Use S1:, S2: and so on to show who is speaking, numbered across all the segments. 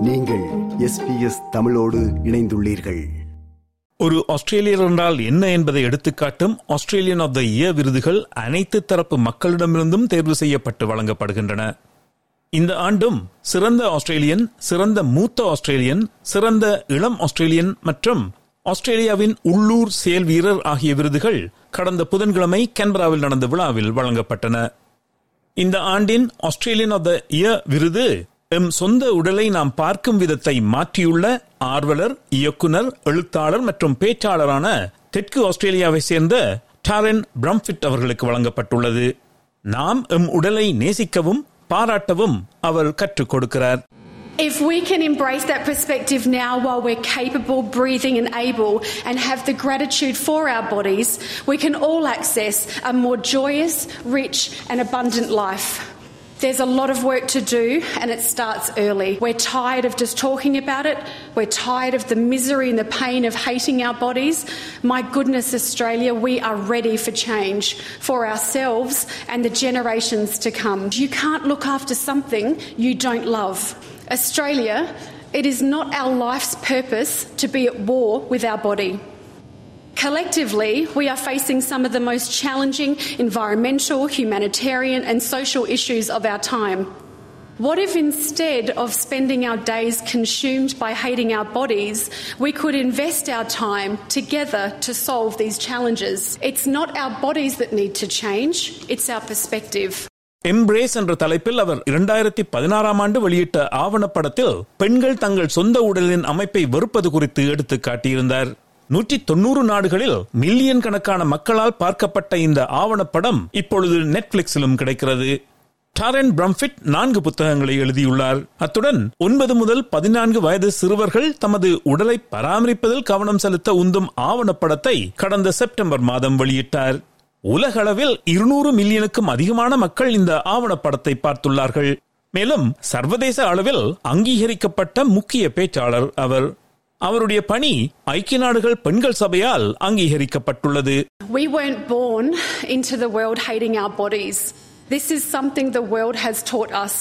S1: நீங்கள் எஸ்பிஎஸ் தமிழோடு இணைந்துள்ளீர்கள்.
S2: ஒரு ஆஸ்திரேலியர் என்றால் என்ன என்பதை எடுத்துக்காட்டும் ஆஸ்திரேலியன் ஆஃப் த இயர் விருதுகள் அனைத்து தரப்பு மக்களிடமிருந்தும் தேர்வு செய்யப்பட்டு வழங்கப்படுகின்றன. இந்த ஆண்டும் சிறந்த ஆஸ்திரேலியன் சிறந்த மூத்த ஆஸ்திரேலியன் சிறந்த இளம் ஆஸ்திரேலியன் மற்றும் ஆஸ்திரேலியாவின் உள்ளூர் செயல் வீரர் ஆகிய விருதுகள் கடந்த புதன்கிழமை கேன்பராவில் நடந்த விழாவில் வழங்கப்பட்டன. இந்த ஆண்டின் ஆஸ்திரேலியன் ஆஃப் த இயர் விருது எம் சொந்த உடலை நாம் பார்க்கும் விதத்தை மாற்றியுள்ள ஆர்வலர் இயக்குனர் எழுத்தாளர் மற்றும் பேச்சாளரான தெற்கு ஆஸ்திரேலியாவை சேர்ந்த டாரன் பிரம்ஃபிட் அவர்களுக்கு வழங்கப்பட்டுள்ளது நாம் எம் உடலை நேசிக்கவும் பாராட்டவும் அவர் கற்றுக் கொடுக்கிறார்
S3: If we can embrace that perspective now while we're capable, breathing, and able, and have the gratitude for our bodies, we can all access a more joyous, rich, and abundant life. There's a lot of work to do, and it starts early. We're tired of just talking about it. We're tired of the misery and the pain of hating our bodies. My goodness, Australia, we are ready for change for ourselves and the generations to come. You can't look after something you don't love. Australia, it is not our life's purpose to be at war with our body. Collectively, we are facing some of the most challenging environmental, humanitarian, and social issues of our time. What if instead of spending our days consumed by hating our bodies, we could invest our time together to solve these challenges? It's not our bodies that need to change, it's our perspective.
S2: Embrace என்ற தலைப்பில் அவர் இரண்டாயிரத்தி பதினாறாம் ஆண்டு வெளியிட்ட ஆவணப்படத்தில் பெண்கள் தங்கள் சொந்த உடலின் அமைப்பை வெறுப்பது குறித்து எடுத்து காட்டியிருந்தார் நூற்றி தொண்ணூறு நாடுகளில் மில்லியன் கணக்கான மக்களால் பார்க்கப்பட்ட இந்த ஆவணப்படம் இப்பொழுது நெட்ஃபிளிக்ஸிலும் கிடைக்கிறது. டாரன் பிரம்ஃபிட் நான்கு புத்தகங்களை எழுதியுள்ளார். அத்துடன் ஒன்பது முதல் பதினான்கு வயது சிறுவர்கள் தமது உடலை பராமரிப்பதில் கவனம் செலுத்த உந்தும் ஆவணப்படத்தை கடந்த செப்டம்பர் மாதம் வெளியிட்டார். உலகளவில் இருநூறு மில்லியனுக்கும் அதிகமான மக்கள் இந்த ஆவணப்படத்தை பார்த்துள்ளார்கள். மேலும் சர்வதேச அளவில் அங்கீகரிக்கப்பட்ட முக்கிய பேச்சாளர் அவர். அவருடைய பணி ஐக்கிய நாடுகள் பெண்கள் சபையால் அங்கீகரிக்கப்பட்டுள்ளது
S3: We weren't born into the world hating our bodies. This is something the world has taught us.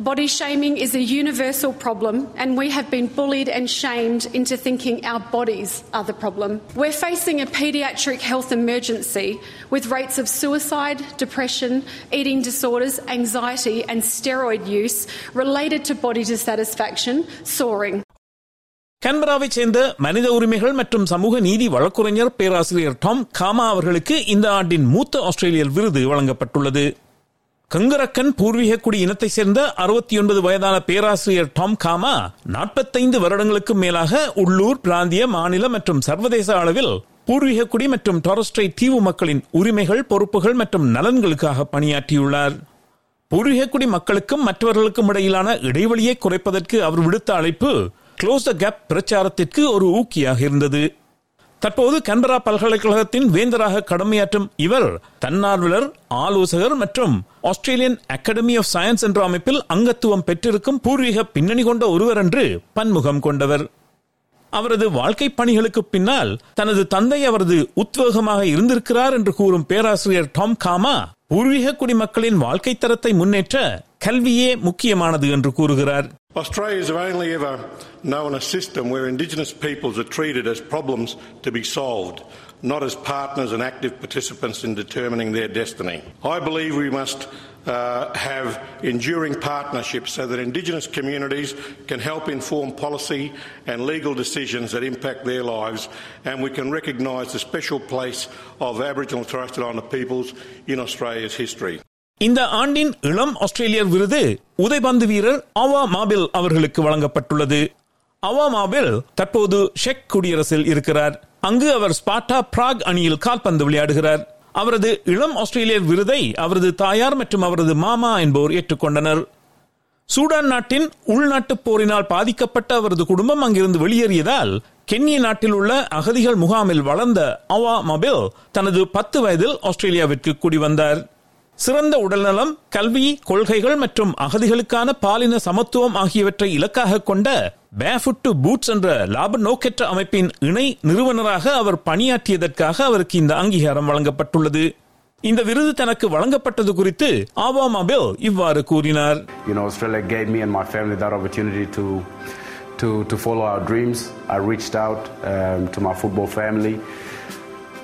S3: Body shaming is a universal problem, and we have been bullied and shamed into thinking our bodies are the problem. We're facing a paediatric health emergency with rates of suicide, depression, eating disorders, anxiety, and steroid use related to body dissatisfaction soaring.
S2: கன்பராவை சேர்ந்த மனித உரிமைகள் மற்றும் சமூக நீதி வழக்குரைஞர் பேராசிரியர் Tom gamma அவர்களுக்கு இந்த ஆண்டின் மூத்த ஆஸ்திரேலியர் விருது வழங்கப்பட்டுள்ளது. கங்கரக்கன் பூர்வீக குடி இனத்தை சேர்ந்த அறுபத்தி ஒன்பது வயதான பேராசிரியர் டாம் காமா நாற்பத்தைந்து வருடங்களுக்கு மேலாக உள்ளூர் பிராந்திய மாநில மற்றும் சர்வதேச அளவில் பூர்வீக குடி மற்றும் டாரஸ்ட்ரை தீவு மக்களின் உரிமைகள் பொறுப்புகள் மற்றும் நலன்களுக்காக பணியாற்றியுள்ளார். பூர்வீக குடி மக்களுக்கும் மற்றவர்களுக்கும் இடையிலான இடைவெளியை குறைப்பதற்கு அவர் விடுத்த அழைப்பு க்ளோஸ் த கேப் பிரச்சாரத்திற்கு ஒரு ஊக்கியாக இருந்தது. தற்போது கன்பரா பல்கலைக்கழகத்தின் வேந்தராக கடமையாற்றும் இவர் தன்னார்வலர் ஆலோசகர் மற்றும் ஆஸ்திரேலியன் அகாடமி ஆஃப் சயின்ஸ் என்ற அமைப்பில் அங்கத்துவம் பெற்றிருக்கும் பூர்வீக பின்னணி கொண்ட ஒருவர் என்று பன்முகம் கொண்டவர். அவரது வாழ்க்கை பணிகளுக்கு பின்னால் தனது தந்தை அவரது உத்வேகமாக இருந்திருக்கிறார் என்று கூறும் பேராசிரியர் டாம் காமா பூர்வீக குடிமக்களின் வாழ்க்கை தரத்தை முன்னேற்ற கல்வியே முக்கியமானது என்று கூறுகிறார்.
S4: Australians have only ever known a system where Indigenous peoples are treated as problems to be solved, not as partners and active participants in determining their destiny. I believe we must uh, have enduring partnerships so that Indigenous communities can help inform policy and legal decisions that impact their lives, and we can recognise the special place of Aboriginal and Torres Strait Islander peoples in Australia's history.
S2: இந்த ஆண்டின் இளம் ஆஸ்திரேலியர் விருது உதைபந்து வீரர் அவா மாபில் அவர்களுக்கு வழங்கப்பட்டுள்ளது. அவா மாபில் தற்போது செக் குடியரசில் இருக்கிறார். அங்கு அவர் ஸ்பாட்டா பிராக் அணியில் கால்பந்து விளையாடுகிறார். அவரது இளம் ஆஸ்திரேலியர் விருதை அவரது தாயார் மற்றும் அவரது மாமா என்போர் ஏற்றுக்கொண்டனர். சூடான் நாட்டின் உள்நாட்டு போரினால் பாதிக்கப்பட்ட அவரது குடும்பம் அங்கிருந்து வெளியேறியதால் கென்ய நாட்டில் உள்ள அகதிகள் முகாமில் வளர்ந்த அவா மபில் தனது பத்து வயதில் ஆஸ்திரேலியாவிற்கு குடிவந்தார். சிறந்த உடல்நலம் கல்வி கொள்கைகள் மற்றும் அகதிகளுக்கான பாலின சமத்துவம் ஆகியவற்றை இலக்காக கொண்ட பேஃபுட் டு பூட்ஸ் என்ற லாப நோக்கற்ற அமைப்பின் இணை நிறுவனராக அவர் பணியாற்றியதற்காக அவருக்கு இந்த அங்கீகாரம் வழங்கப்பட்டுள்ளது. இந்த விருது தனக்கு வழங்கப்பட்டது குறித்து ஆவாமா பில் இவ்வாறு கூறினார்.
S5: You know, Australia gave me and my family that opportunity to to to follow our dreams. I reached out um, to my football family.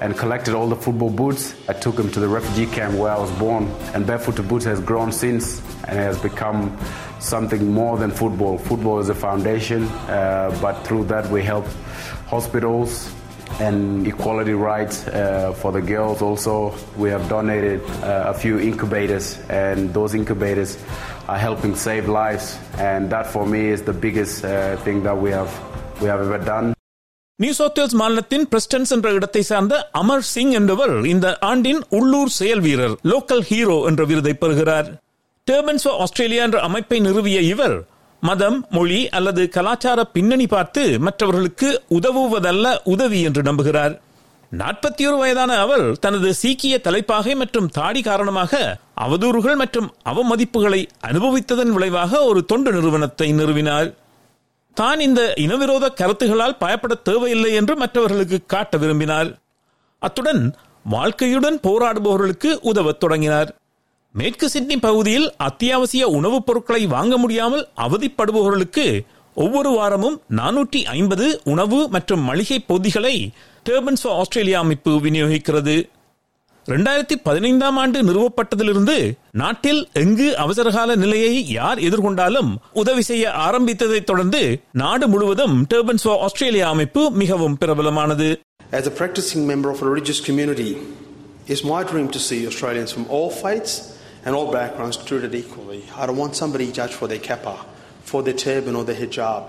S5: And collected all the football boots. I took them to the refugee camp where I was born, and Barefoot to Boots has grown since and has become something more than football. Football is a foundation, uh, but through that we help hospitals and equality rights uh, for the girls. Also, we have donated uh, a few incubators, and those incubators are helping save lives. And that, for me, is the biggest uh, thing that we have we have ever done.
S2: New மாநிலத்தின் Prestons என்ற இடத்தை சார்ந்த அமர் சிங் என்பவர் இந்த ஆண்டின் உள்ளூர் செயல் வீரர் லோக்கல் ஹீரோ என்ற விருதை பெறுகிறார். டேர்பன்ஸ் ஃபார் ஆஸ்திரேலியா என்ற அமைப்பை நிறுவிய இவர் மதம் மொழி அல்லது கலாச்சார பின்னணி பார்த்து மற்றவர்களுக்கு உதவுவதல்ல உதவி என்று நம்புகிறார். நாற்பத்தி ஒரு வயதான அவர் தனது சீக்கிய தலைப்பாகை மற்றும் தாடி காரணமாக அவதூறுகள் மற்றும் அவமதிப்புகளை அனுபவித்ததன் விளைவாக ஒரு தொண்டு நிறுவனத்தை நிறுவினார். தான் இந்த இனவிரோத கருத்துகளால் பயப்பட தேவையில்லை என்று மற்றவர்களுக்கு காட்ட விரும்பினார். அத்துடன் வாழ்க்கையுடன் போராடுபவர்களுக்கு உதவத் தொடங்கினார். மேற்கு சிட்னி பகுதியில் அத்தியாவசிய உணவுப் பொருட்களை வாங்க முடியாமல் அவதிப்படுபவர்களுக்கு ஒவ்வொரு வாரமும் நானூற்றி ஐம்பது உணவு மற்றும் மளிகை பொதிகளை டேர்பன்ஸ் ஆஸ்திரேலியா அமைப்பு விநியோகிக்கிறது. இரண்டாயிரத்தி பதினைந்தாம் ஆண்டு நிறுவப்பட்டதிலிருந்து நாட்டில் எங்கு அவசரகால நிலையை யார் எதிர்கொண்டாலும் உதவி செய்ய ஆரம்பித்ததைத் தொடர்ந்து நாடு முழுவதும் டர்பன்ஸ் ஃபார் ஆஸ்திரேலியா அமைப்பு மிகவும் பிரபலமானது
S6: As a practicing member of a religious community, it's my dream to see Australians from all faiths and all backgrounds treated equally. I don't want somebody judged for their kappa, for their turban or their hijab.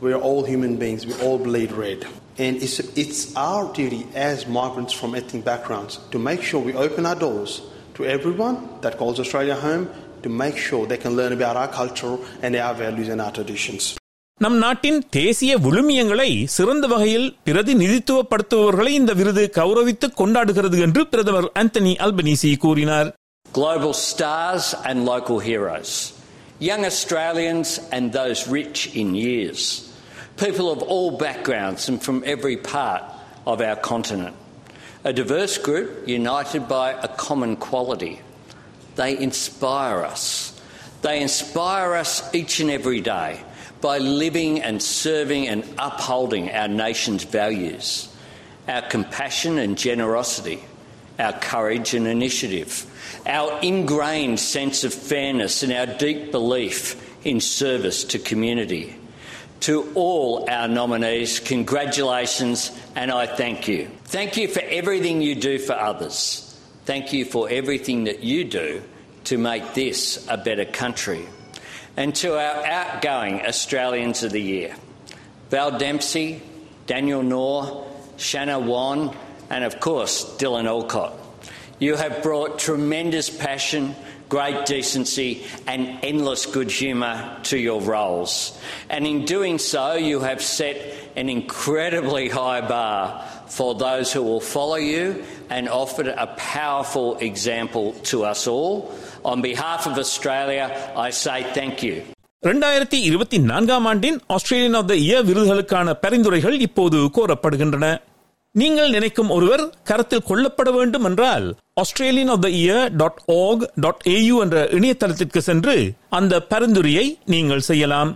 S6: We're all human beings, we all bleed red. And it's, it's our duty as migrants from ethnic backgrounds to make sure we open our doors to everyone that calls Australia home to make sure they can learn about our culture and our values and our traditions.
S2: நம் நாட்டின் தேசிய விழுமியங்களை சிறந்த வகையில் பிரதிநிதித்துவப்படுத்துபவர்களை இந்த விருது கௌரவித்து கொண்டாடுகிறது என்று பிரதமர் ஆந்தனி அல்பனீசி கூறினார்
S7: global stars and local heroes, young Australians and those rich in years, people of all backgrounds and from every part of our continent. A diverse group united by a common quality. They inspire us. They inspire us each and every day by living and serving and upholding our nation's values, our compassion and generosity, our courage and initiative, our ingrained sense of fairness, and our deep belief in service to community. To all our nominees, congratulations and I thank you. Thank you for everything you do for others. Thank you for everything that you do to make this a better country. And to our outgoing Australians of the Year, Val Dempsey, Daniel Knorr, Shanna Wan, and of course Dylan Alcott. You have brought tremendous passion, great decency, and endless good humour to your roles. And in doing so, you have set an incredibly high bar for those who will follow you and offered a powerful example to us all. On behalf of Australia, I say thank you.
S2: இரண்டாயிரத்தி இருபத்தி நான்காம் ஆண்டின் Australian of the year விருதுகளுக்கான பரிந்துரைகள் இப்போது கோரப்படுகின்றன நீங்கள் நினைக்கும் ஒருவர் கருத்தில் கொள்ளப்பட வேண்டும் என்றால் Australian of the year dot org dot AU என்ற இணையதளத்திற்கு சென்று அந்த பரிந்துரையை நீங்கள் செய்யலாம்.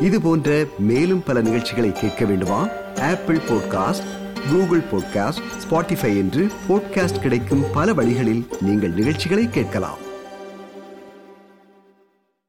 S1: இது போன்ற மேலும் பல நிகழ்ச்சிகளை கேட்க வேண்டுமா? Apple podcast Google podcast Spotify என்று பாட்காஸ்ட் கிடைக்கும் பல வழிகளில் நீங்கள் நிகழ்ச்சிகளை கேட்கலாம்.